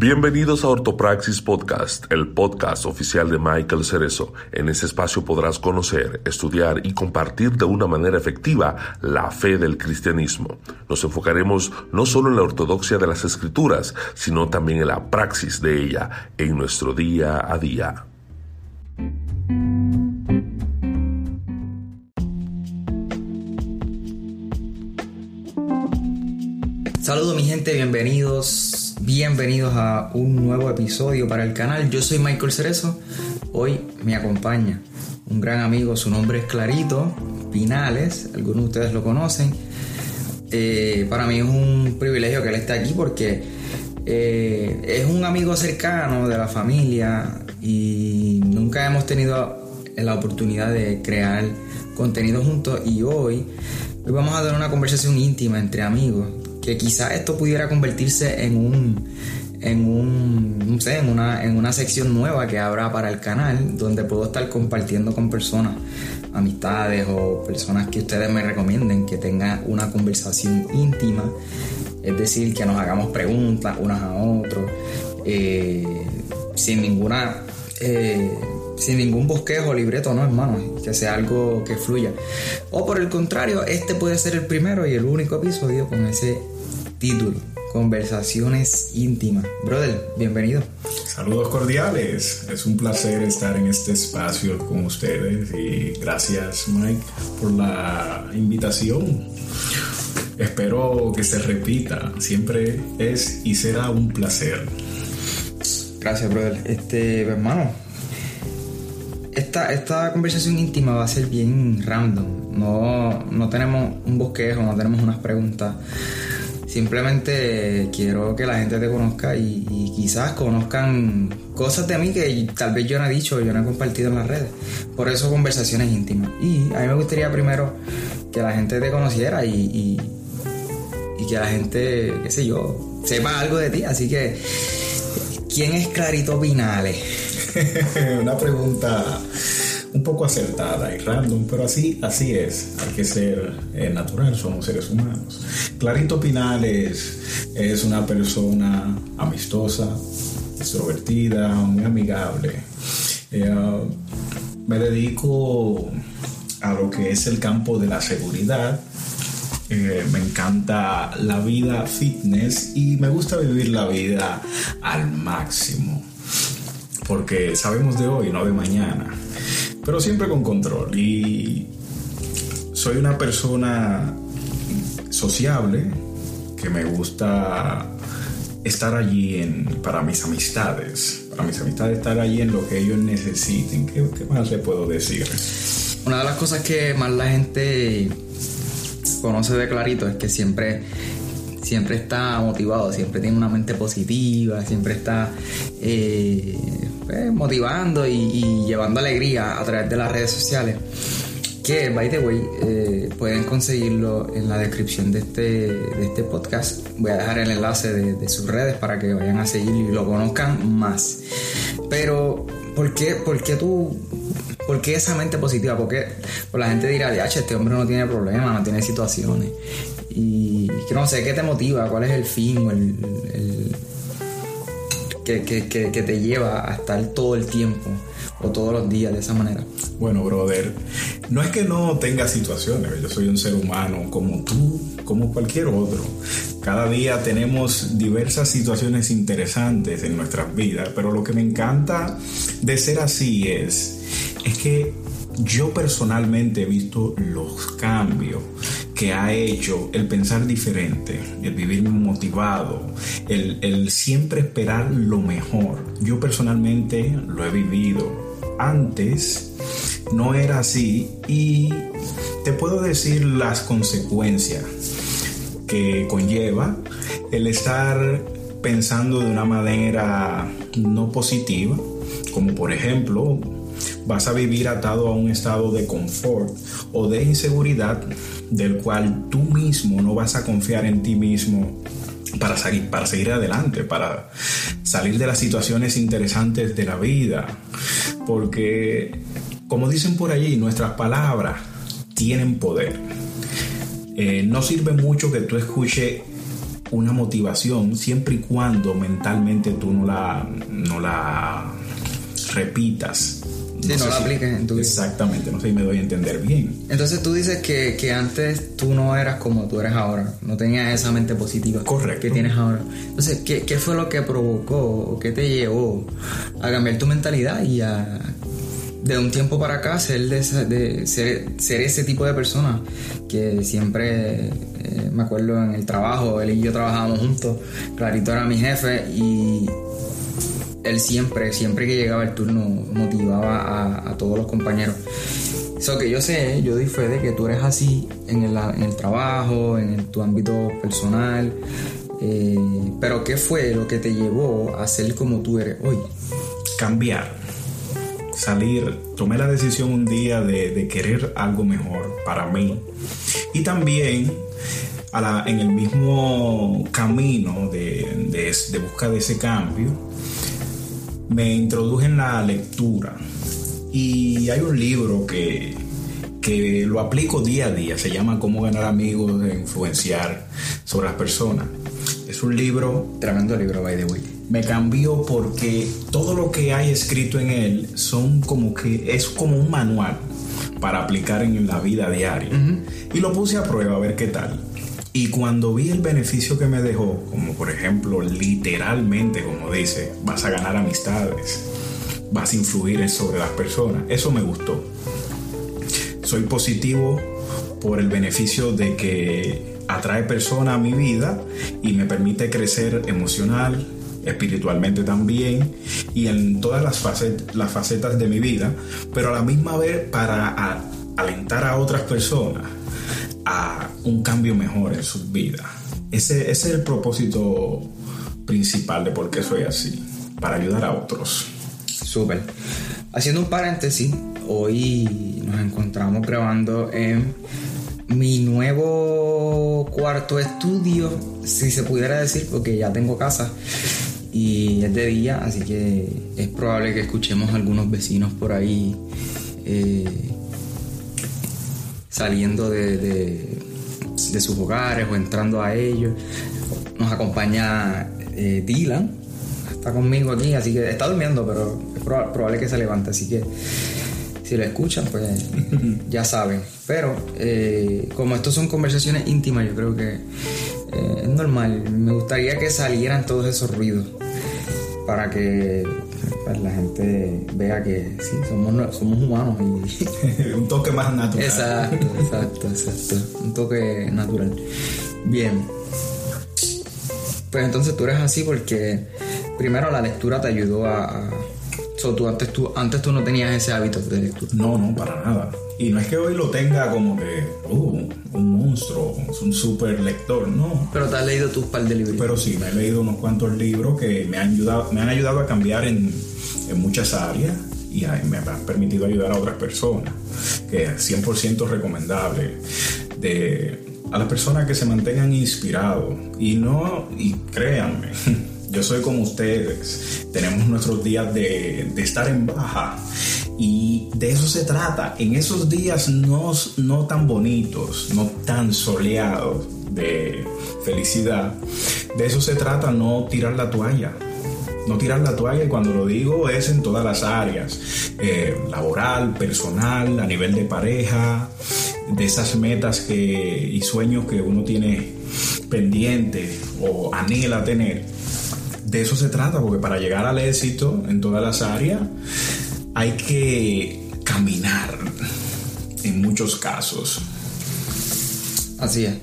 Bienvenidos a Ortopraxis Podcast, el podcast oficial de Michael Cerezo. En este espacio podrás conocer, estudiar y compartir de una manera efectiva la fe del cristianismo. Nos enfocaremos no solo en la ortodoxia de las escrituras, sino también en la praxis de ella en nuestro día a día. Saludos mi gente, bienvenidos, bienvenidos a un nuevo episodio para el canal. Yo soy Michael Cerezo, hoy me acompaña un gran amigo, su nombre es Clarito Pinales, algunos de ustedes lo conocen. Eh, para mí es un privilegio que él esté aquí porque eh, es un amigo cercano de la familia y nunca hemos tenido la oportunidad de crear contenido juntos. Y hoy, hoy vamos a dar una conversación íntima entre amigos que quizás esto pudiera convertirse en un en un no sé, en una, en una sección nueva que habrá para el canal donde puedo estar compartiendo con personas amistades o personas que ustedes me recomienden que tengan una conversación íntima es decir que nos hagamos preguntas unas a otros eh, sin ninguna eh, sin ningún bosquejo, libreto, no, hermano, que sea algo que fluya. O por el contrario, este puede ser el primero y el único episodio con ese título, Conversaciones íntimas. Brother, bienvenido. Saludos cordiales, es un placer estar en este espacio con ustedes y gracias Mike por la invitación. Espero que se repita, siempre es y será un placer. Gracias, brother. Este, hermano, esta, esta conversación íntima va a ser bien random. No, no tenemos un bosquejo, no tenemos unas preguntas. Simplemente quiero que la gente te conozca y, quizás conozcan cosas de mí que tal vez yo no he dicho, yo no he compartido en las redes. Por eso conversaciones íntimas. Y a mí me gustaría primero que la gente te conociera y, y que la gente, qué sé yo, sepa algo de ti. Así que, ¿quién es Clarito Pinales? Una pregunta un poco acertada y random, pero así, así es. Hay que ser eh, natural, somos seres humanos. Clarito Pinales es una persona amistosa, extrovertida, muy amigable. Eh, me dedico a lo que es el campo de la seguridad. Eh, me encanta la vida fitness y me gusta vivir la vida al máximo porque sabemos de hoy, no de mañana, pero siempre con control. Y soy una persona sociable que me gusta estar allí en, para mis amistades, para mis amistades estar allí en lo que ellos necesiten. ¿Qué, más le puedo decir? Una de las cosas que más la gente conoce de Clarito es que siempre siempre está motivado, siempre tiene una mente positiva, siempre está eh, pues, motivando y, llevando alegría a través de las redes sociales. Que, by the way, eh, pueden conseguirlo en la descripción de este, de este podcast. Voy a dejar el enlace de, sus redes para que vayan a seguirlo y lo conozcan más. Pero, ¿por qué, por qué tú ¿Por qué esa mente positiva? Porque pues la gente dirá, este hombre no tiene problemas, no tiene situaciones. Y que no sé, ¿qué te motiva? ¿Cuál es el fin el, que, que, te lleva a estar todo el tiempo o todos los días de esa manera? Bueno, brother, no es que no tenga situaciones, yo soy un ser humano como tú, como cualquier otro. Cada día tenemos diversas situaciones interesantes en nuestras vidas, pero lo que me encanta de ser así es, es que yo personalmente he visto los cambios que ha hecho el pensar diferente, el vivir motivado, el, siempre esperar lo mejor. Yo personalmente lo he vivido. Antes no era así y te puedo decir las consecuencias que conlleva el estar pensando de una manera no positiva, como por ejemplo vas a vivir atado a un estado de confort o de inseguridad del cual tú mismo no vas a confiar en ti mismo para, salir, para seguir adelante, para salir de las situaciones interesantes de la vida. Porque, como dicen por allí, nuestras palabras tienen poder. Eh, no sirve mucho que tú escuches una motivación siempre y cuando mentalmente tú no la, no la repitas. Sí, no, la apliques en tu vida. Exactamente, no sé si me doy a entender bien. Entonces tú dices que, que, antes tú no eras como tú eres ahora, no tenías esa mente positiva Correcto. que tienes ahora. Entonces, ¿qué, ¿qué, fue lo que provocó o qué te llevó a cambiar tu mentalidad y a de un tiempo para acá ser, de, de ser, ser, ese tipo de persona que siempre eh, me acuerdo en el trabajo, él y yo trabajábamos juntos, Clarito era mi jefe y él siempre, siempre que llegaba el turno motivaba a, todos los compañeros. Eso que yo sé, yo doy fe de que tú eres así en el, trabajo, en tu ámbito personal, eh, pero ¿qué fue lo que te llevó a ser como tú eres hoy? Cambiar salir, tomé la decisión un día de, querer algo mejor para mí. Y también en el mismo camino de, de, de busca de ese cambio, me introduje en la lectura. Y hay un libro que, que lo aplico día a día, se llama Cómo ganar amigos e influenciar sobre las personas. Es un libro... Tremendo libro, by the way me cambió porque todo lo que hay escrito en él son como que es como un manual para aplicar en la vida diaria. Uh -huh. Y lo puse a prueba a ver qué tal. Y cuando vi el beneficio que me dejó, como por ejemplo, literalmente, como dice, vas a ganar amistades, vas a influir sobre las personas, eso me gustó. Soy positivo por el beneficio de que atrae personas a mi vida y me permite crecer emocional, espiritualmente también y en todas las facetas, las facetas de mi vida, pero a la misma vez para alentar a otras personas a un cambio mejor en sus vidas. Ese, es el propósito principal de por qué soy así, para ayudar a otros. Súper. Haciendo un paréntesis, hoy nos encontramos grabando en mi nuevo cuarto estudio, si se pudiera decir, porque ya tengo casa y es de día, así que es probable que escuchemos algunos vecinos por ahí eh, saliendo de, de, de, sus hogares o entrando a ellos. Nos acompaña eh, Dylan, está conmigo aquí, así que está durmiendo, pero es probable, probable que se levante, así que si lo escuchan, pues ya saben. Pero eh, como estos son conversaciones íntimas, yo creo que eh, es normal. Me gustaría que salieran todos esos ruidos para que pues, la gente vea que sí, somos, somos humanos y un toque más natural. Exacto, exacto, exacto. Un toque natural. Bien. Pues entonces tú eres así porque primero la lectura te ayudó a, a So, tú antes, tú antes tú no tenías ese hábito de lectura. No, no, para nada. Y no es que hoy lo tenga como que uh, un monstruo, un super lector, no. Pero te has leído tus par de libros. Pero sí, me he leído unos cuantos libros que me han ayudado, me han ayudado a cambiar en, en muchas áreas y me han permitido ayudar a otras personas. Que es 100% recomendable. De, a las personas que se mantengan inspirados y no, y créanme. Yo soy como ustedes. Tenemos nuestros días de, de, estar en baja. Y de eso se trata. En esos días no, no tan bonitos, no tan soleados de felicidad, de eso se trata, no tirar la toalla. No tirar la toalla y cuando lo digo es en todas las áreas, eh, laboral, personal, a nivel de pareja, de esas metas que, y sueños que uno tiene pendiente o anhela tener de eso se trata, porque para llegar al éxito en todas las áreas hay que caminar en muchos casos. Así es.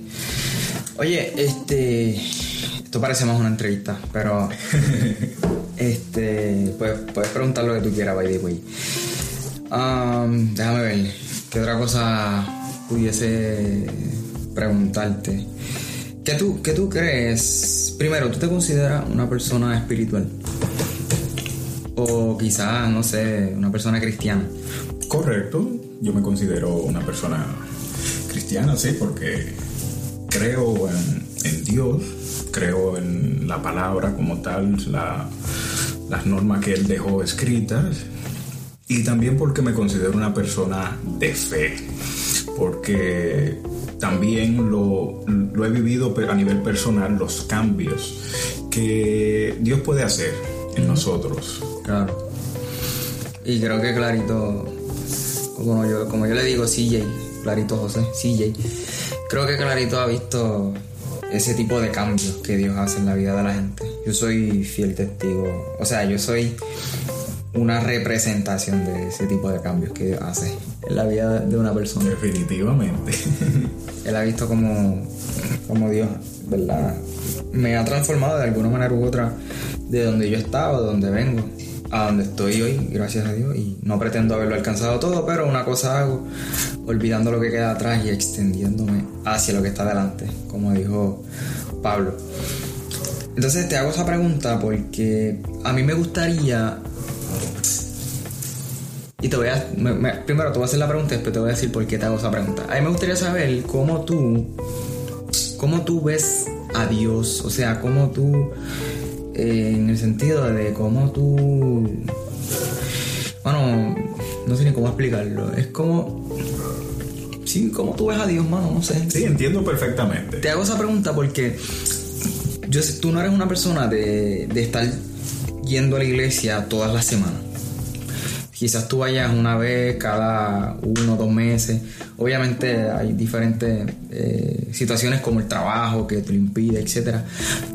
Oye, este. Esto parece más una entrevista, pero. este. Pues, puedes preguntar lo que tú quieras, by the. Um, déjame ver. ¿Qué otra cosa pudiese preguntarte? ¿Qué tú, ¿Qué tú crees? Primero, ¿tú te consideras una persona espiritual? O quizás, no sé, una persona cristiana. Correcto, yo me considero una persona cristiana, sí, porque creo en, en Dios, creo en la palabra como tal, la, las normas que Él dejó escritas, y también porque me considero una persona de fe, porque también lo, lo he vivido a nivel personal, los cambios que Dios puede hacer en nosotros. Claro. Y creo que Clarito, como yo, como yo le digo, CJ, Clarito José, CJ, creo que Clarito ha visto ese tipo de cambios que Dios hace en la vida de la gente. Yo soy fiel testigo, o sea, yo soy una representación de ese tipo de cambios que Dios hace en la vida de una persona. Definitivamente. Él ha visto como, como Dios, ¿verdad? Me ha transformado de alguna manera u otra de donde yo estaba, de donde vengo, a donde estoy hoy, gracias a Dios. Y no pretendo haberlo alcanzado todo, pero una cosa hago, olvidando lo que queda atrás y extendiéndome hacia lo que está delante, como dijo Pablo. Entonces te hago esa pregunta porque a mí me gustaría y te voy a. primero te voy a hacer la pregunta y después te voy a decir por qué te hago esa pregunta. A mí me gustaría saber cómo tú. cómo tú ves a Dios. O sea, cómo tú. Eh, en el sentido de cómo tú. Bueno, no sé ni cómo explicarlo. Es como. Sí, cómo tú ves a Dios, mano, no sé. Sí, entiendo perfectamente. Te hago esa pregunta porque. Yo, tú no eres una persona de, de estar yendo a la iglesia todas las semanas quizás tú vayas una vez cada uno o dos meses. Obviamente hay diferentes eh, situaciones como el trabajo que te lo impide, etc.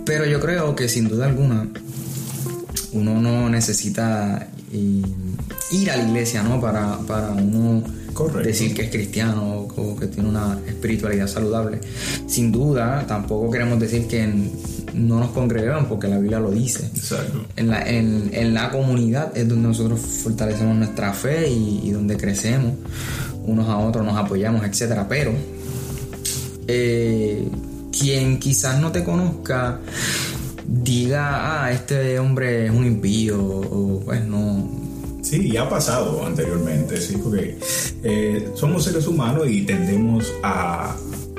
Pero yo creo que sin duda alguna uno no necesita eh, ir a la iglesia, ¿no? Para, para uno decir que es cristiano o que tiene una espiritualidad saludable. Sin duda, tampoco queremos decir que no nos congregamos porque la Biblia lo dice. Exacto. En la, en, la comunidad es donde nosotros fortalecemos nuestra fe y, donde crecemos unos a otros, nos apoyamos, etc. Pero eh, quien quizás no te conozca diga, ah, este hombre es un impío, o pues no, Sí, y ha pasado anteriormente, sí, porque eh, somos seres humanos y tendemos a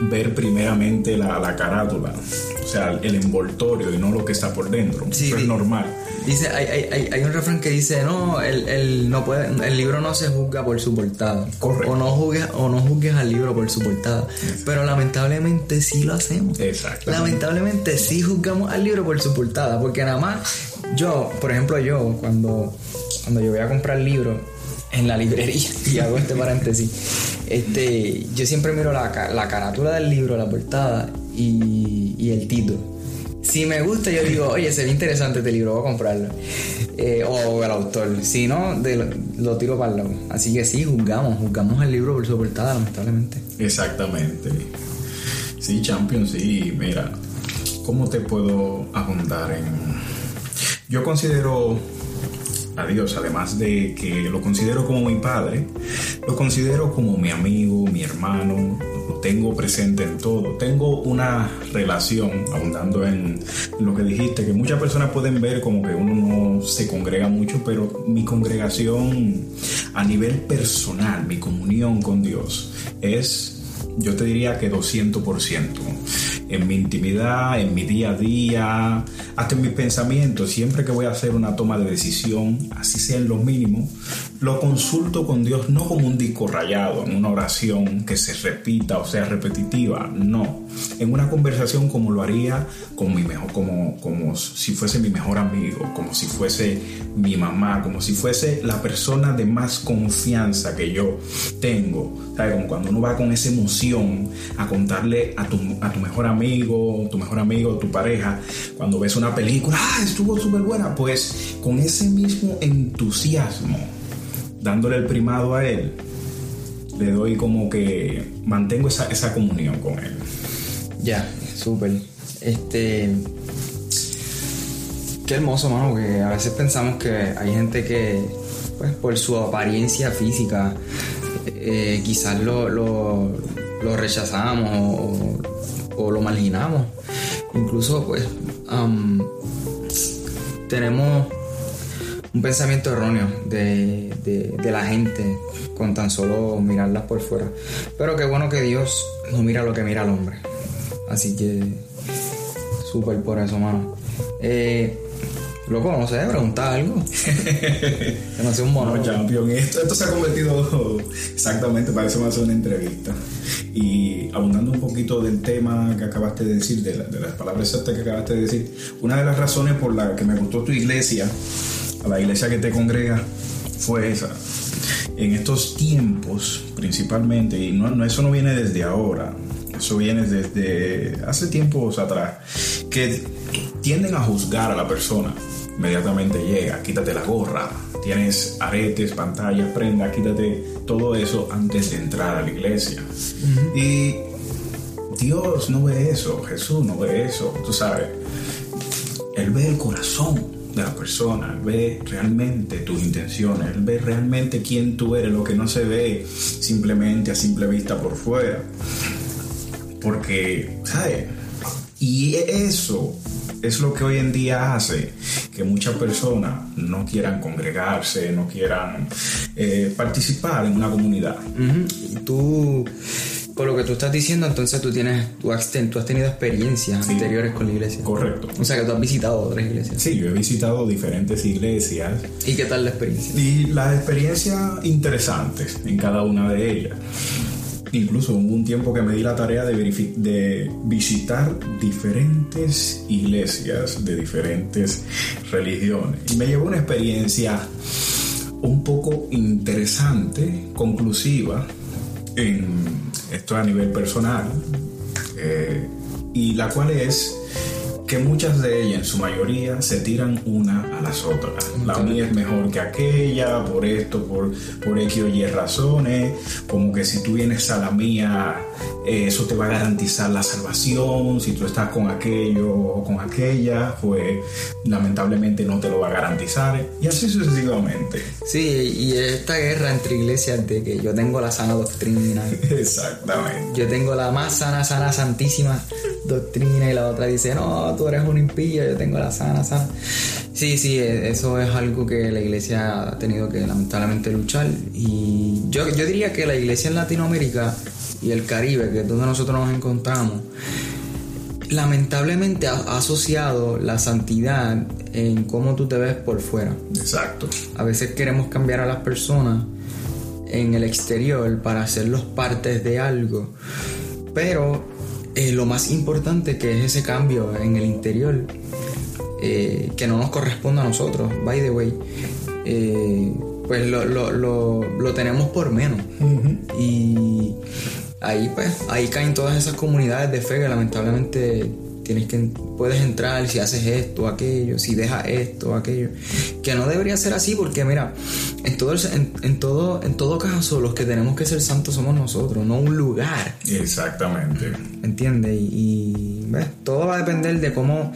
ver primeramente la, carátula, o sea, el envoltorio y no lo que está por dentro. Eso es normal. Dice, hay, hay, un refrán que dice, no, el, no puede, el libro no se juzga por su portada. Correcto. O no juzgues, o no juzgues al libro por su portada. Pero lamentablemente sí lo hacemos. Exacto. Lamentablemente sí juzgamos al libro por su portada. Porque nada más, yo, por ejemplo, yo, cuando, cuando yo voy a comprar libros en la librería, y hago este paréntesis, este, yo siempre miro la, la carátula del libro, la portada y, y el título si me gusta, yo digo, oye, se ve interesante este libro, voy a comprarlo. Eh, o el autor. Si no, lo, tiro para el lado. Así que sí, juzgamos, juzgamos el libro por su portada, lamentablemente. Exactamente. Sí, Champion, sí, mira, ¿cómo te puedo abundar en...? Yo considero a Dios, además de que lo considero como mi padre, lo considero como mi amigo, mi hermano, lo tengo presente en todo. Tengo una relación, abundando en lo que dijiste, que muchas personas pueden ver como que uno no se congrega mucho, pero mi congregación a nivel personal, mi comunión con Dios es, yo te diría que 200% en mi intimidad, en mi día a día, hasta en mis pensamientos. Siempre que voy a hacer una toma de decisión, así sea en lo mínimo, lo consulto con Dios no como un disco rayado, en una oración que se repita o sea repetitiva, no. En una conversación como lo haría con mi mejor, como, como si fuese mi mejor amigo, como si fuese mi mamá, como si fuese la persona de más confianza que yo tengo. ¿Sabes? Cuando uno va con esa emoción a contarle a tu, a tu mejor amigo, tu mejor amigo, tu pareja, cuando ves una película, ah, estuvo súper buena, pues con ese mismo entusiasmo, dándole el primado a él, le doy como que mantengo esa, esa comunión con él. Ya, súper. Este. Qué hermoso, mano, que a veces pensamos que hay gente que, pues, por su apariencia física, eh, quizás lo, lo, rechazamos o, o, lo marginamos. Incluso, pues, tenemos un pensamiento erróneo de, de, la gente con tan solo mirarlas por fuera. Pero qué bueno que Dios no mira lo que mira el hombre. Así que, súper por eso, mano. Eh, Loco, no sé, preguntar algo. no sea un mono. champion. Esto, esto se ha convertido exactamente, parece más una entrevista. Y abundando un poquito del tema que acabaste de decir, de, las palabras exactas que acabaste de decir, una de las razones por la que me gustó tu iglesia, a la iglesia que te congrega, fue esa. En estos tiempos, principalmente, y no, eso no viene desde ahora, eso viene desde hace tiempos atrás, que tienden a juzgar a la persona. Inmediatamente llega, quítate la gorra, tienes aretes, pantallas, prendas, quítate todo eso antes de entrar a la iglesia. Y Dios no ve eso, Jesús no ve eso, tú sabes. Él ve el corazón de la persona, él ve realmente tus intenciones, él ve realmente quién tú eres, lo que no se ve simplemente a simple vista por fuera. Porque, ¿sabes? Y eso es lo que hoy en día hace que muchas personas no quieran congregarse, no quieran eh, participar en una comunidad. Tú, por lo que tú estás diciendo, entonces tú tienes, tú has, tenido experiencias anteriores con la iglesia. Correcto. O sea que tú has visitado otras iglesias. Sí, yo he visitado diferentes iglesias. ¿Y qué tal la experiencia? Y las experiencias interesantes en cada una de ellas. Incluso hubo un tiempo que me di la tarea de, de visitar diferentes iglesias de diferentes religiones. Y me llevó una experiencia un poco interesante, conclusiva, en esto a nivel personal, eh, y la cual es que muchas de ellas, en su mayoría, se tiran una a las otras. La mía es mejor que aquella, por esto, por, por X o Y razones, como que si tú vienes a la mía, eh, eso te va a garantizar la salvación, si tú estás con aquello o con aquella, pues lamentablemente no te lo va a garantizar, y así sucesivamente. Sí, y esta guerra entre iglesias de que yo tengo la sana doctrina. Exactamente. Yo tengo la más sana, sana, santísima doctrina y la otra dice, no, tú eres un impío, yo tengo la sana, sana. Sí, sí, e, eso es algo que la iglesia ha tenido que lamentablemente luchar. Y yo, yo diría que la iglesia en Latinoamérica y el Caribe, que es donde nosotros nos encontramos, lamentablemente ha asociado la santidad en cómo tú te ves por fuera. Exacto. A veces queremos cambiar a las personas en el exterior para hacerlos partes de algo, pero eh, lo más importante que es ese cambio en el interior, eh, que no nos corresponde a nosotros, by the way, eh, pues lo, lo, lo, tenemos por menos. Y ahí pues, ahí caen todas esas comunidades de fe que lamentablemente tienes que puedes entrar si haces esto, aquello, si dejas esto, aquello, que no debería ser así porque mira, en todo en, todo en todo caso los que tenemos que ser santos somos nosotros, no un lugar. Exactamente. ¿Entiendes? Y, ¿ves? todo va a depender de cómo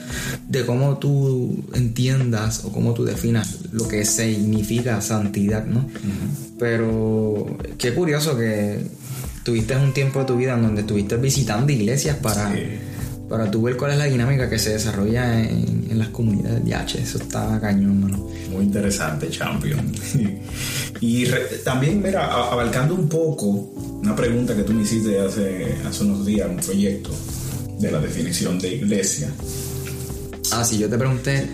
de cómo tú entiendas o cómo tú definas lo que significa santidad, ¿no? Pero qué curioso que tuviste un tiempo de tu vida en donde estuviste visitando iglesias para para tú ver cuál es la dinámica que se desarrolla en, las comunidades de H. Eso está cañón, ¿no? Muy interesante, Champion. y también, mira, abarcando un poco una pregunta que tú me hiciste hace, hace unos días, un proyecto de la definición de iglesia. Ah, sí, yo te pregunté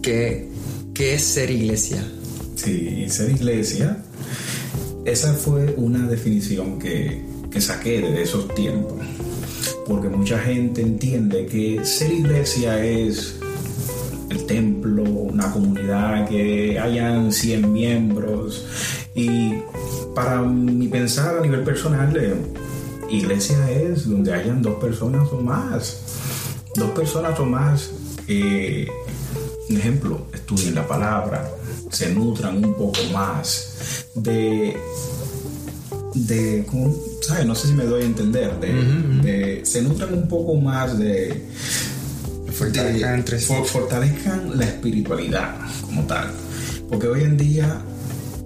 qué, qué es ser iglesia. Sí, ser iglesia, esa fue una definición que, que saqué de esos tiempos porque mucha gente entiende que ser iglesia es el templo, una comunidad que hayan 100 miembros. Y para mi pensar a nivel personal, eh, iglesia es donde hayan dos personas o más, dos personas o más que, un ejemplo, estudien la palabra, se nutran un poco más de de ¿sabes? No sé si me doy a entender, de, se nutran un poco más de, fortalezcan, fortalezcan la espiritualidad como tal. Porque hoy en día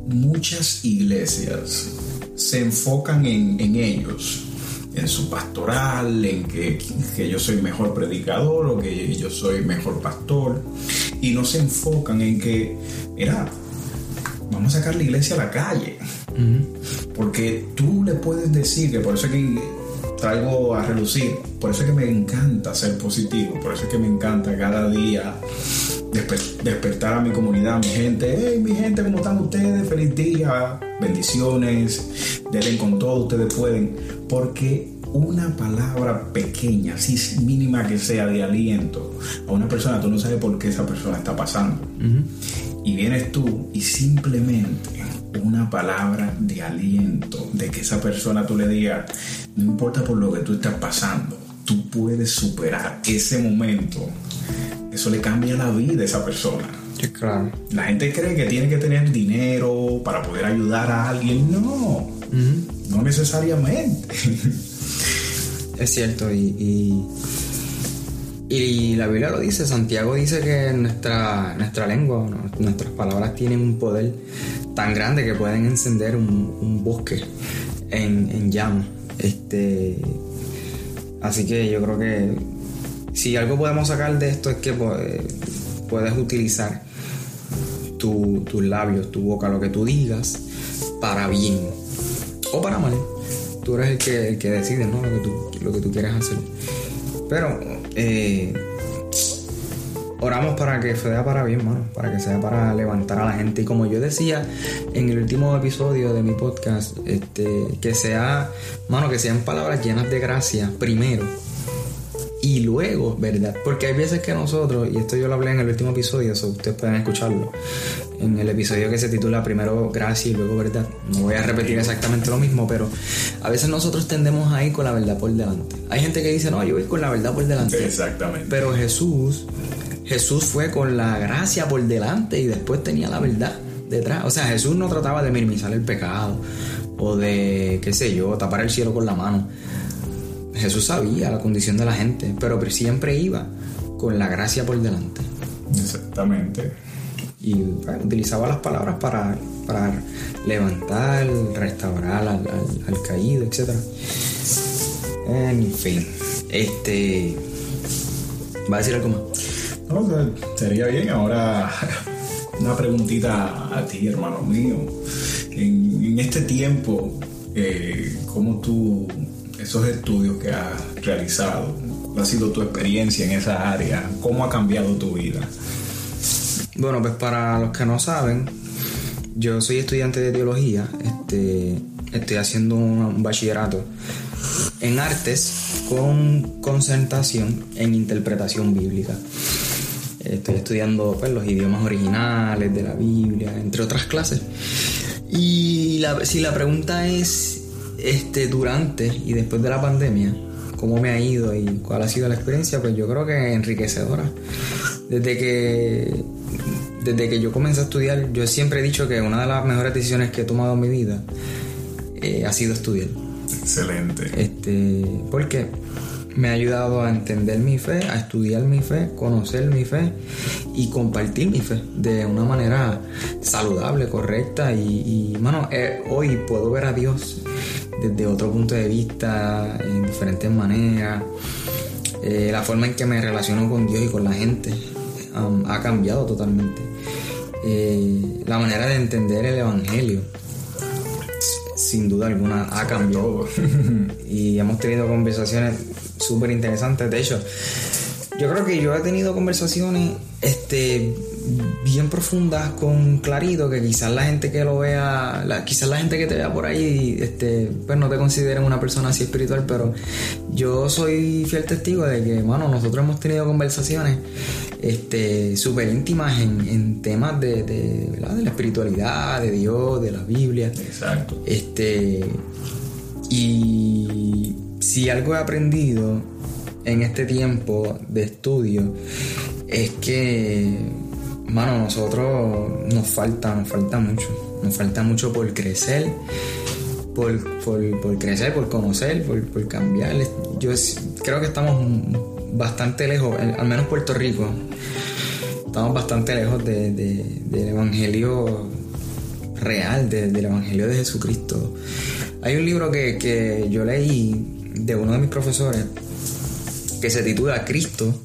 muchas iglesias se enfocan en, en ellos, en su pastoral, en que, que, yo soy mejor predicador o que yo soy mejor pastor, y no se enfocan en que, mira, vamos a sacar la iglesia a la calle. Porque tú le puedes decir que por eso es que traigo a relucir, por eso es que me encanta ser positivo, por eso es que me encanta cada día despertar a mi comunidad, mi gente, hey mi gente, ¿cómo están ustedes? Feliz día, bendiciones, denle con todo, ustedes pueden, porque una palabra pequeña, así mínima que sea de aliento a una persona, tú no sabes por qué esa persona está pasando. Y vienes tú y simplemente una palabra de aliento, de que esa persona tú le digas, no importa por lo que tú estás pasando, tú puedes superar ese momento. Eso le cambia la vida a esa persona. claro. La gente cree que tiene que tener dinero para poder ayudar a alguien. No, no necesariamente. Es cierto, y, y, la Biblia lo dice, Santiago dice que nuestra, nuestra lengua, nuestras palabras tienen un poder tan grande que pueden encender un, bosque en, en llamas. Este, así que yo creo que si algo podemos sacar de esto es que pues, puedes utilizar tus labios, tu boca, lo que tú digas, para bien o para mal tú eres el que, el que decide, ¿no? Lo que, tú, lo que tú quieres hacer. Pero eh, oramos para que sea para bien, mano, para que sea para levantar a la gente. Y como yo decía en el último episodio de mi podcast, este, que sea, mano, que sean palabras llenas de gracia primero y luego, ¿verdad? Porque hay veces que nosotros, y esto yo lo hablé en el último episodio, eso ustedes pueden escucharlo, en el episodio que se titula primero gracia y luego verdad. No voy a repetir exactamente lo mismo, pero a veces nosotros tendemos a ir con la verdad por delante. Hay gente que dice, no, yo voy con la verdad por delante. Exactamente. Pero Jesús, Jesús fue con la gracia por delante y después tenía la verdad detrás. O sea, Jesús no trataba de minimizar el pecado o de, qué sé yo, tapar el cielo con la mano. Jesús sabía la condición de la gente, pero siempre iba con la gracia por delante. Exactamente. Y utilizaba las palabras para, para levantar, restaurar al, caído, etc. En fin, este. ¿Va a decir algo más? No, sería bien. Ahora, una preguntita a ti, hermano mío. En, este tiempo, eh, ¿cómo tú esos estudios que has realizado, ¿cuál ha sido tu experiencia en esa área? ¿Cómo ha cambiado tu vida? Bueno, pues para los que no saben, yo soy estudiante de teología, este, estoy haciendo un, bachillerato en artes con concentración en interpretación bíblica. Estoy estudiando pues, los idiomas originales de la Biblia, entre otras clases. Y si la pregunta es este, durante y después de la pandemia, cómo me ha ido y cuál ha sido la experiencia, pues yo creo que enriquecedora. Desde que, desde que yo comencé a estudiar, yo siempre he dicho que una de las mejores decisiones que he tomado en mi vida eh, ha sido estudiar. Excelente. Este, porque me ha ayudado a entender mi fe, a estudiar mi fe, conocer mi fe y compartir mi fe de una manera saludable, correcta. Y, y mano, eh, hoy puedo ver a Dios desde otro punto de vista, en diferentes maneras. Eh, la forma en que me relaciono con Dios y con la gente um, ha cambiado totalmente. Eh, la manera de entender el Evangelio, sin duda alguna, ha cambiado. y hemos tenido conversaciones súper interesantes. De hecho, yo creo que yo he tenido conversaciones este, bien profundas con Clarito, que quizás la gente que lo vea, quizás la gente que te vea por ahí, este, pues no te consideren una persona así espiritual, pero yo soy fiel testigo de que, bueno, nosotros hemos tenido conversaciones este, súper íntimas en, temas de, de, de la espiritualidad, de Dios, de la Biblia. Exacto. Este, y si algo he aprendido en este tiempo de estudio es que, mano, nosotros nos falta, nos falta mucho. Nos falta mucho por crecer, por, crecer, por conocer, por, cambiar. Yo creo que estamos bastante lejos, al menos Puerto Rico, estamos bastante lejos del Evangelio real, del Evangelio de Jesucristo. Hay un libro que, que yo leí de uno de mis profesores que se titula Cristo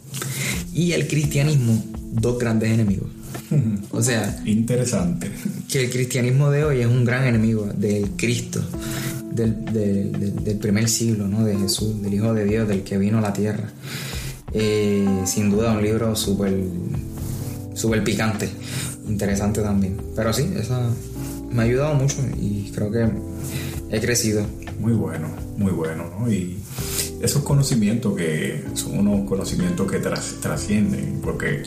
y el cristianismo, dos grandes enemigos. O sea, interesante. Que el cristianismo de hoy es un gran enemigo del Cristo, del, del, primer siglo, ¿no? De Jesús, del Hijo de Dios, del que vino a la tierra. Eh, sin duda un libro súper picante, interesante también. Pero sí, esa me ha ayudado mucho y creo que he crecido. Muy bueno, muy bueno, ¿no? Y esos conocimientos que son unos conocimientos que trascienden, porque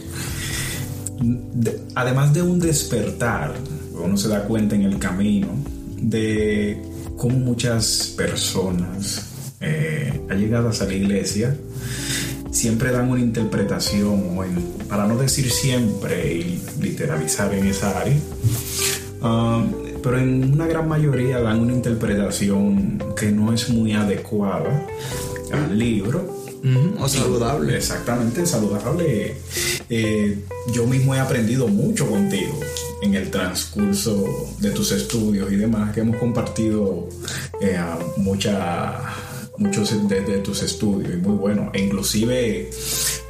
además de un despertar, uno se da cuenta en el camino de cómo muchas personas eh, llegado a la iglesia siempre dan una interpretación, para no decir siempre y literalizar en esa área, um, pero en una gran mayoría dan una interpretación que no es muy adecuada al libro. o saludable. Exactamente, saludable. Eh, yo mismo he aprendido mucho contigo en el transcurso de tus estudios y demás, que hemos compartido eh, mucha muchos de, tus estudios y muy bueno. E inclusive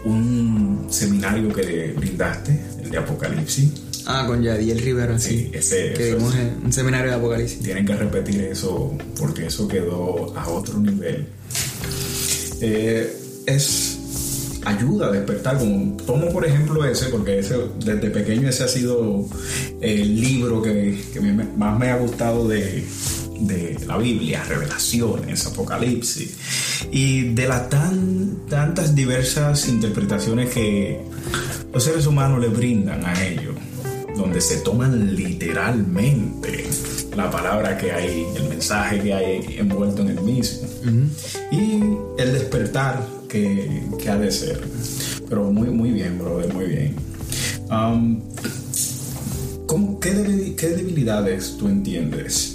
un seminario que brindaste, el de Apocalipsis. Ah, con Yadiel Rivera, sí. ese. Que dimos un seminario de Apocalipsis. Tienen que repetir eso porque eso quedó a otro nivel. Eh, es ayuda a despertar. Como tomo por ejemplo ese, porque ese, desde pequeño ese ha sido el libro que, que más me ha gustado de, de la Biblia, revelaciones, apocalipsis, y de las tan, tantas diversas interpretaciones que los seres humanos le brindan a ellos, donde se toman literalmente la palabra que hay, el mensaje que hay envuelto en el mismo, y el despertar que, ha de ser. Pero muy, muy bien, brother, muy bien. Um, qué, debilidades tú entiendes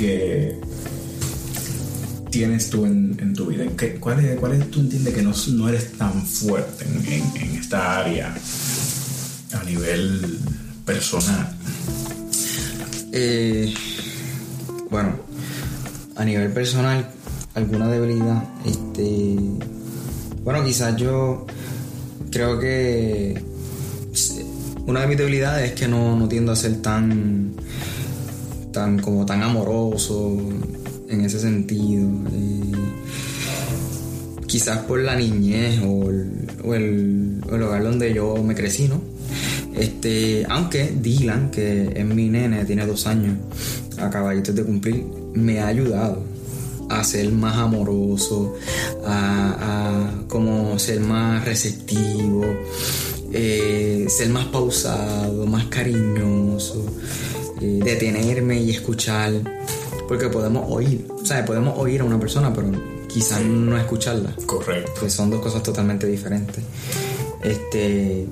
que tienes tú en, tu vida? ¿Qué, cuál, es, ¿Cuál tú entiendes que no, eres tan fuerte en, esta área a nivel personal? Eh, bueno, a nivel personal, alguna debilidad. Este, bueno, quizás yo creo que una de mis debilidades es que no, no tiendo a ser tan tan como tan amoroso en ese sentido. Eh, quizás por la niñez o el, hogar donde yo me crecí, ¿no? Este, aunque Dylan, que es mi nene, tiene dos años, acabaditos de cumplir, me ha ayudado a ser más amoroso, a, como ser más receptivo, eh, ser más pausado, más cariñoso. Eh, detenerme y escuchar, porque podemos oír, o sea, podemos oír a una persona, pero quizás no escucharla. Correcto. Que son dos cosas totalmente diferentes. Este.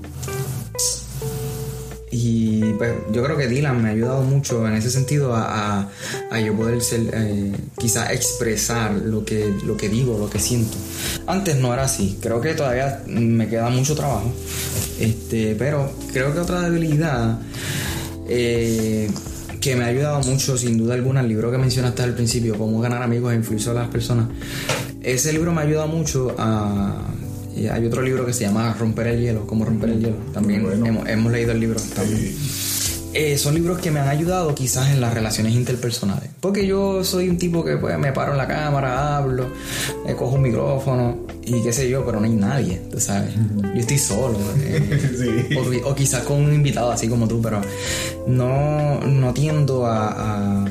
Y pues yo creo que Dylan me ha ayudado mucho en ese sentido a, a, yo poder ser, eh, quizás expresar lo que, lo que digo, lo que siento. Antes no era así, creo que todavía me queda mucho trabajo, este, pero creo que otra debilidad eh, que me ha ayudado mucho, sin duda alguna, el libro que mencionaste al principio, Cómo ganar amigos e influir a las personas. Ese libro me ayuda mucho a... Hay otro libro que se llama Romper el hielo, Cómo romper el hielo. También hemos, leído el libro. También. Eh, son libros que me han ayudado quizás en las relaciones interpersonales. Porque yo soy un tipo que pues, me paro en la cámara, hablo, eh, cojo un micrófono y qué sé yo, pero no hay nadie, tú sabes. Yo estoy solo. Eh, o, quizás con un invitado así como tú, pero no, no tiendo a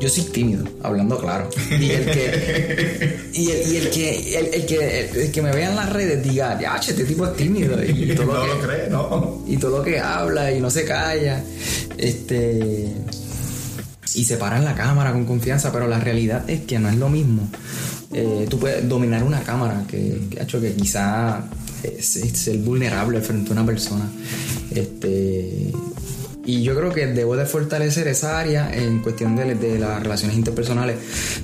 yo soy tímido, hablando claro. Y el que, y el, que, el, que, el que me vea en las redes diga, ya, este tipo es tímido. Y, todo no lo, cree, ¿no? Y todo lo que habla y no se calla. Este. Y se para en la cámara con confianza, pero la realidad es que no es lo mismo. Eh, tú puedes dominar una cámara que, ha hecho que quizá es, ser vulnerable frente a una persona. Este y yo creo que debo de fortalecer esa área en cuestión de, de las relaciones interpersonales,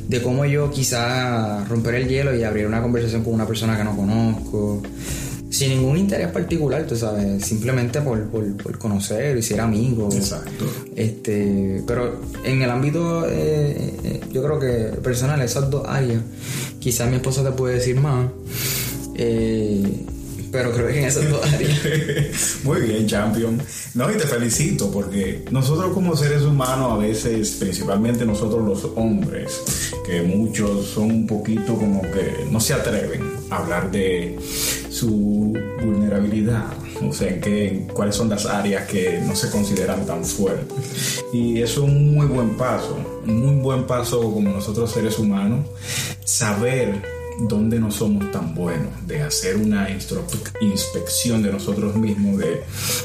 de cómo yo quizá romper el hielo y abrir una conversación con una persona que no conozco, sin ningún interés particular, tú sabes, simplemente por, por, conocer y ser amigo. Exacto. Este, pero en el ámbito, eh, eh, yo creo que personal, esas dos áreas, quizá mi esposa te puede decir más. Eh, pero creo que en esas dos áreas. Muy bien, champion. No, y te felicito porque nosotros como seres humanos a veces, principalmente nosotros los hombres, que muchos son un poquito como que no se atreven a hablar de su vulnerabilidad o sea, en qué, cuáles son las áreas que no se consideran tan fuertes. Y eso es un muy buen paso, un muy buen paso como nosotros seres humanos, saber dónde no somos tan buenos, de hacer una inspección de nosotros mismos, de,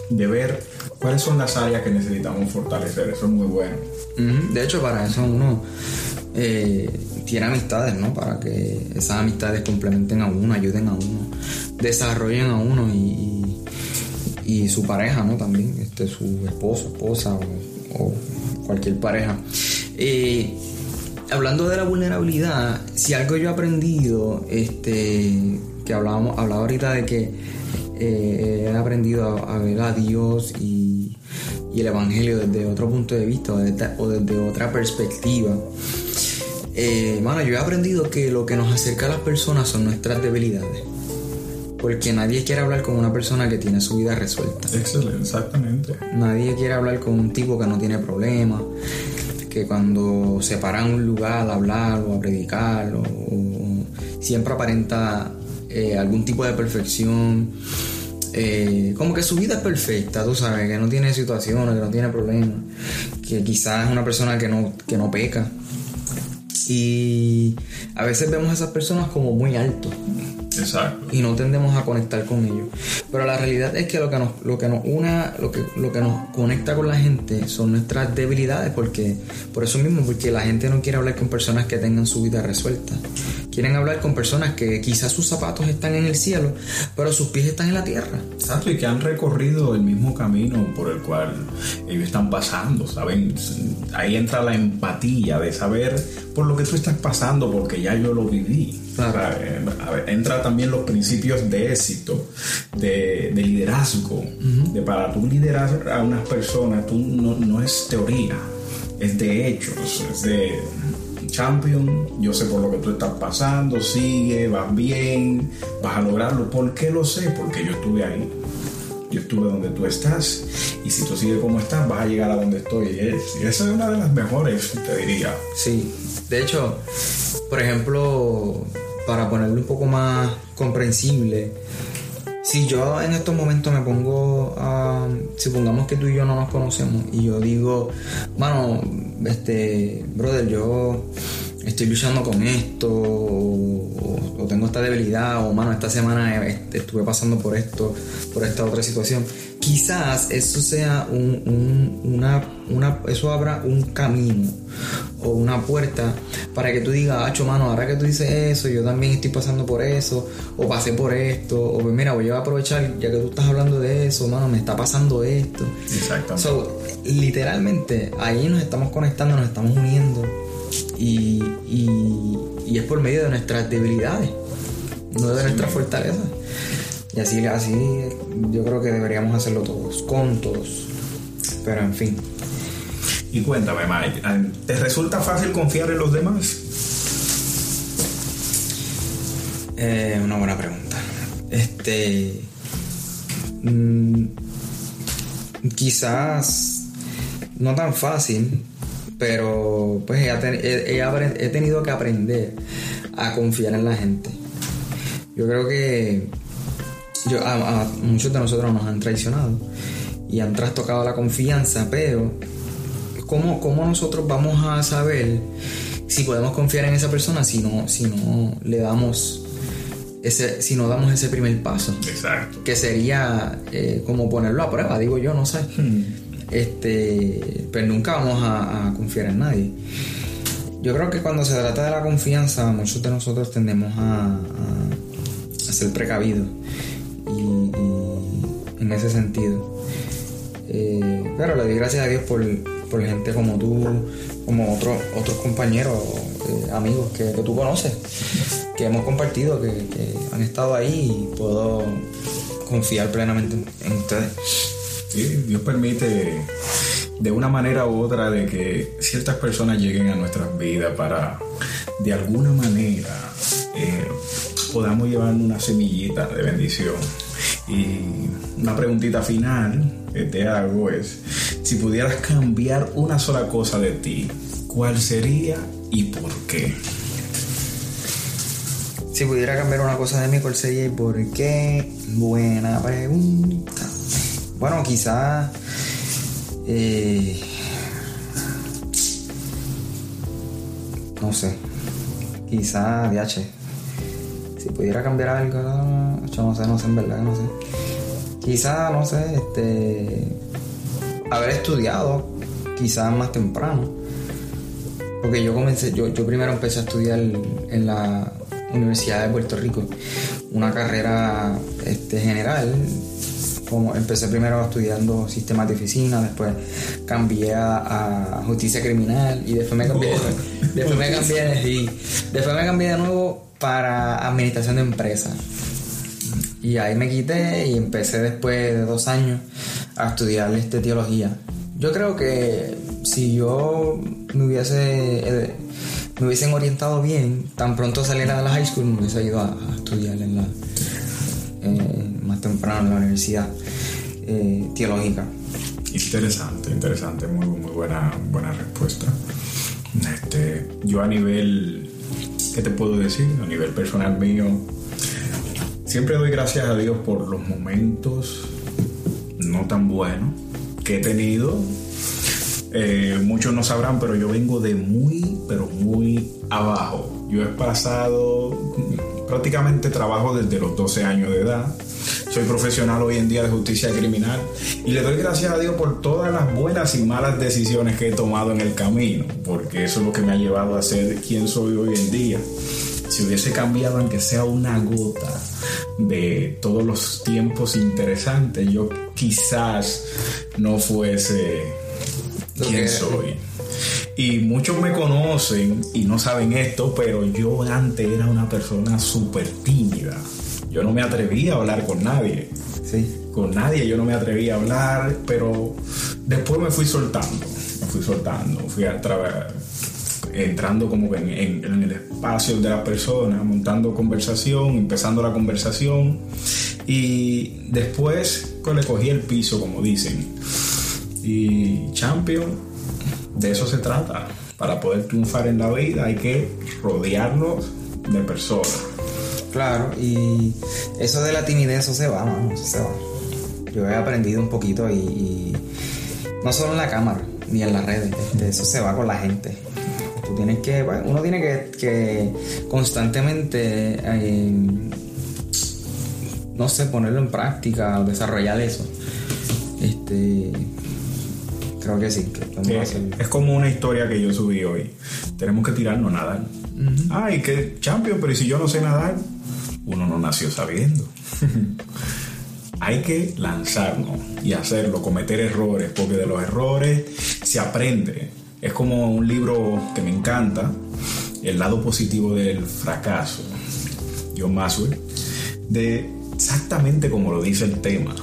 de ver cuáles son las áreas que necesitamos fortalecer. Eso es muy bueno. De hecho, para eso uno eh, tiene amistades, ¿no? Para que esas amistades complementen a uno, ayuden a uno, desarrollen a uno y, y, su pareja, ¿no? También, este, su esposo, esposa o, cualquier pareja. Eh, hablando de la vulnerabilidad, si algo yo he aprendido, este, que hablábamos, hablaba ahorita de que eh, he aprendido a, ver a Dios y, el Evangelio desde otro punto de vista o desde, otra perspectiva. Eh, yo he aprendido que lo que nos acerca a las personas son nuestras debilidades. Porque nadie quiere hablar con una persona que tiene su vida resuelta. Excelente, exactamente. Nadie quiere hablar con un tipo que no tiene problemas, que cuando se para en un lugar a hablar o a predicar, o, siempre aparenta eh, algún tipo de perfección. Eh, como que su vida es perfecta, tú sabes, que no tiene situaciones, que no tiene problemas, que quizás es una persona que no, que no peca. Y a veces vemos a esas personas como muy altos. Exacto. Y no tendemos a conectar con ellos. Pero la realidad es que lo que nos, lo que nos una, lo que, lo que nos conecta con la gente son nuestras debilidades, porque, por eso mismo, porque la gente no quiere hablar con personas que tengan su vida resuelta. Quieren hablar con personas que quizás sus zapatos están en el cielo, pero sus pies están en la tierra. Exacto, y que han recorrido el mismo camino por el cual ellos están pasando, ¿saben? Ahí entra la empatía de saber por lo que tú estás pasando, porque ya yo lo viví. Eh, entra también los principios de éxito, de, liderazgo, de para tú liderar a unas personas, tú no, no es teoría, es de hechos, es de champion, yo sé por lo que tú estás pasando, sigue, vas bien, vas a lograrlo. ¿Por qué lo sé? Porque yo estuve ahí. Yo estuve donde tú estás y si tú sigues como estás, vas a llegar a donde estoy. Y esa es una de las mejores, te diría. Sí, de hecho, por ejemplo, para ponerlo un poco más comprensible, si yo en estos momentos me pongo a. Supongamos que tú y yo no nos conocemos y yo digo, mano, este, brother, yo estoy luchando con esto, o, tengo esta debilidad, o mano, esta semana estuve pasando por esto, por esta otra situación. Quizás eso sea un, una, una, eso abra un camino o una puerta para que tú digas, acho, mano, ahora que tú dices eso, yo también estoy pasando por eso, o pasé por esto, o mira, voy a aprovechar, ya que tú estás hablando de eso, mano, me está pasando esto. Exactamente. literalmente, ahí nos estamos conectando, nos estamos uniendo y, y, es por medio de nuestras debilidades, no de nuestras fortalezas. Y así, así yo creo que deberíamos hacerlo todos, con todos. Pero en fin. Y cuéntame, Mike, ¿te resulta fácil confiar en los demás? Eh, una buena pregunta. Este. Mm, quizás no tan fácil, pero pues he, tenido que aprender a confiar en la gente. Yo creo que a, muchos de nosotros nos han traicionado y han trastocado la confianza, pero ¿cómo, ¿cómo, nosotros vamos a saber si podemos confiar en esa persona si no, si no le damos ese, si no damos ese primer paso? Exacto. Que sería eh, como ponerlo a prueba, digo yo, no sé. Hmm este, pues nunca vamos a, confiar en nadie. Yo creo que cuando se trata de la confianza, muchos de nosotros tendemos a, ser precavidos y, en ese sentido. Eh, pero le doy gracias a Dios por, gente como tú, como otros otros compañeros, eh, amigos que, tú conoces, que hemos compartido, que, han estado ahí y puedo confiar plenamente en ustedes. Dios permite de una manera u otra de que ciertas personas lleguen a nuestras vidas para de alguna manera eh, podamos llevar una semillita de bendición. Y una preguntita final que te hago es, si pudieras cambiar una sola cosa de ti, ¿cuál sería y por qué? Si pudiera cambiar una cosa de mí, ¿cuál sería y por qué? Buena pregunta. Bueno, quizás. Eh, no sé. Quizás, DH. Si pudiera cambiar algo. Yo no sé, no sé, en verdad, no sé. Quizás, no sé, este. Haber estudiado, quizás más temprano. Porque yo comencé, yo, yo primero empecé a estudiar en la Universidad de Puerto Rico una carrera este, general. Empecé primero estudiando sistemas de oficina, después cambié a, justicia criminal y después me cambié, después me cambié, después me cambié de nuevo para administración de empresas. Y ahí me quité y empecé después de dos años a estudiar este, teología. Yo creo que si yo me hubiese eh, me hubiesen orientado bien, tan pronto saliera de la high school, me hubiese ido a, estudiar en la, eh, temprano en la universidad eh, teológica. Interesante, interesante, muy, muy buena, buena respuesta. Este, yo a nivel, ¿qué te puedo decir? A nivel personal mío, siempre doy gracias a Dios por los momentos no tan buenos que he tenido eh, muchos no sabrán, pero yo vengo de muy, pero muy abajo. Yo he pasado, prácticamente trabajo desde los 12 años de edad. Soy profesional hoy en día de justicia criminal y le doy gracias a Dios por todas las buenas y malas decisiones que he tomado en el camino, porque eso es lo que me ha llevado a ser quien soy hoy en día. Si hubiese cambiado aunque sea una gota de todos los tiempos interesantes, yo quizás no fuese quién soy. Y muchos me conocen y no saben esto, pero yo antes era una persona súper tímida. Yo no me atrevía a hablar con nadie. Sí. Con nadie yo no me atrevía a hablar, pero después me fui soltando. Me fui soltando. Fui a entrando como en, en, el espacio de la persona, montando conversación, empezando la conversación. Y después pues, le cogí el piso, como dicen. Y Champion, de eso se trata. Para poder triunfar en la vida hay que rodearnos de personas. Claro, y eso de la timidez, eso se va, mano, eso se va. Yo he aprendido un poquito y, no solo en la cámara, ni en las redes, este, eso se va con la gente. Tú tienes que, uno tiene que, constantemente, eh, no sé, ponerlo en práctica, desarrollar eso. Este, Creo que sí. es como una historia que yo subí hoy. Tenemos que tirarnos a nadar. Ay, qué champion, pero si yo no sé nadar? Uno no nació sabiendo. Hay que lanzarnos y hacerlo, cometer errores, porque de los errores se aprende. Es como un libro que me encanta, El lado positivo del fracaso, John Maxwell, de exactamente como lo dice el tema.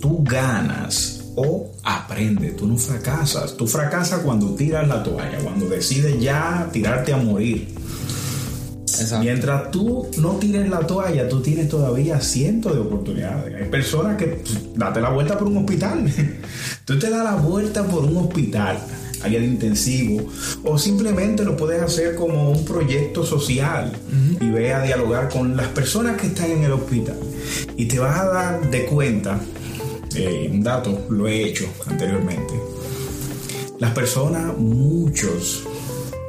Tú ganas o aprende, tú no fracasas. Tú fracasas cuando tiras la toalla, cuando decides ya tirarte a morir. Mientras tú no tires la toalla, tú tienes todavía cientos de oportunidades. Hay personas que pues, date la vuelta por un hospital. tú te das la vuelta por un hospital, área de intensivo, o simplemente lo puedes hacer como un proyecto social y ve a dialogar con las personas que están en el hospital. Y te vas a dar de cuenta eh, un dato, lo he hecho anteriormente. Las personas, muchos,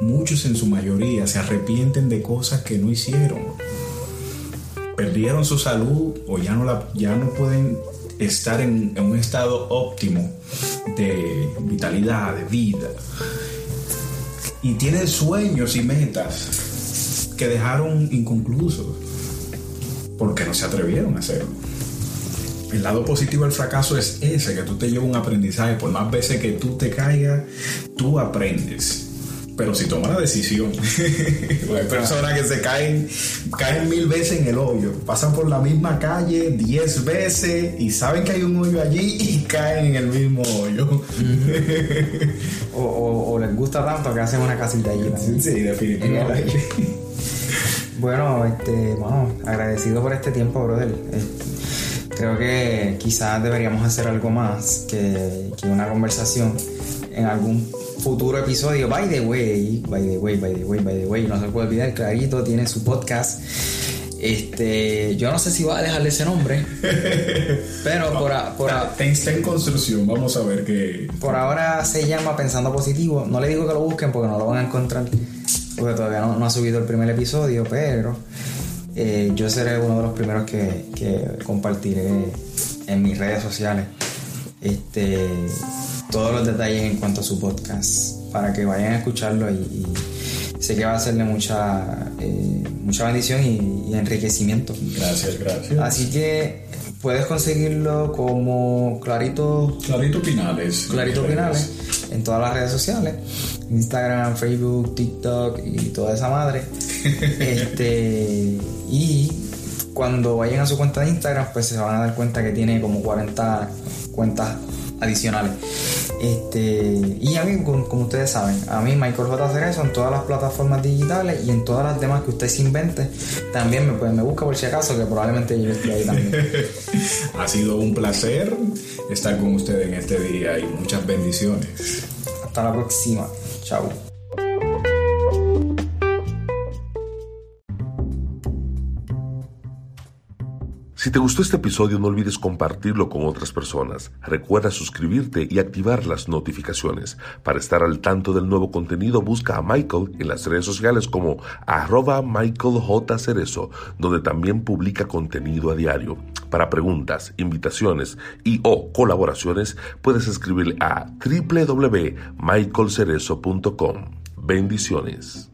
muchos en su mayoría, se arrepienten de cosas que no hicieron. Perdieron su salud o ya no, la, ya no pueden estar en, en un estado óptimo de vitalidad, de vida. Y tienen sueños y metas que dejaron inconclusos porque no se atrevieron a hacerlo el lado positivo del fracaso es ese, que tú te llevas un aprendizaje. Por más veces que tú te caigas, tú aprendes. Pero si tomas la decisión, hay personas que se caen, caen mil veces en el hoyo, pasan por la misma calle diez veces y saben que hay un hoyo allí y caen en el mismo hoyo. o, les gusta tanto que hacen una casita allí. Sí, definitivamente. bueno, este, bueno, agradecido por este tiempo, brother. Este, creo que quizás deberíamos hacer algo más que, una conversación en algún futuro episodio. By the way, by the way, by the way, by the way, no se puede olvidar, Clarito tiene su podcast Este, yo no sé si va a dejarle ese nombre, pero por, por está en construcción, vamos a ver qué. Por ahora se llama Pensando Positivo. No le digo que lo busquen porque no lo van a encontrar, porque todavía no, ha subido el primer episodio, pero eh, yo seré uno de los primeros que, que compartiré en mis redes sociales este, todos los detalles en cuanto a su podcast para que vayan a escucharlo y, sé que va a hacerle mucha, eh, mucha bendición y, enriquecimiento. Gracias, gracias. Así que puedes conseguirlo como Clarito. Clarito Pinales. Clarito Pinales en todas las redes sociales. Instagram, Facebook, TikTok y toda esa madre. este, y cuando vayan a su cuenta de Instagram, pues se van a dar cuenta que tiene como 40 cuentas adicionales. Este, y a mí, como, ustedes saben, a mí Michael J. Cerezo en todas las plataformas digitales y en todas las demás que usted se invente, también me, me busca por si acaso, que probablemente yo esté ahí también. ha sido un placer estar con ustedes en este día y muchas bendiciones. Hasta la próxima. Chao. Si te gustó este episodio no olvides compartirlo con otras personas. Recuerda suscribirte y activar las notificaciones. Para estar al tanto del nuevo contenido busca a Michael en las redes sociales como arroba Michael J. Cerezo, donde también publica contenido a diario. Para preguntas, invitaciones y o colaboraciones puedes escribir a www.michaelcerezo.com. Bendiciones.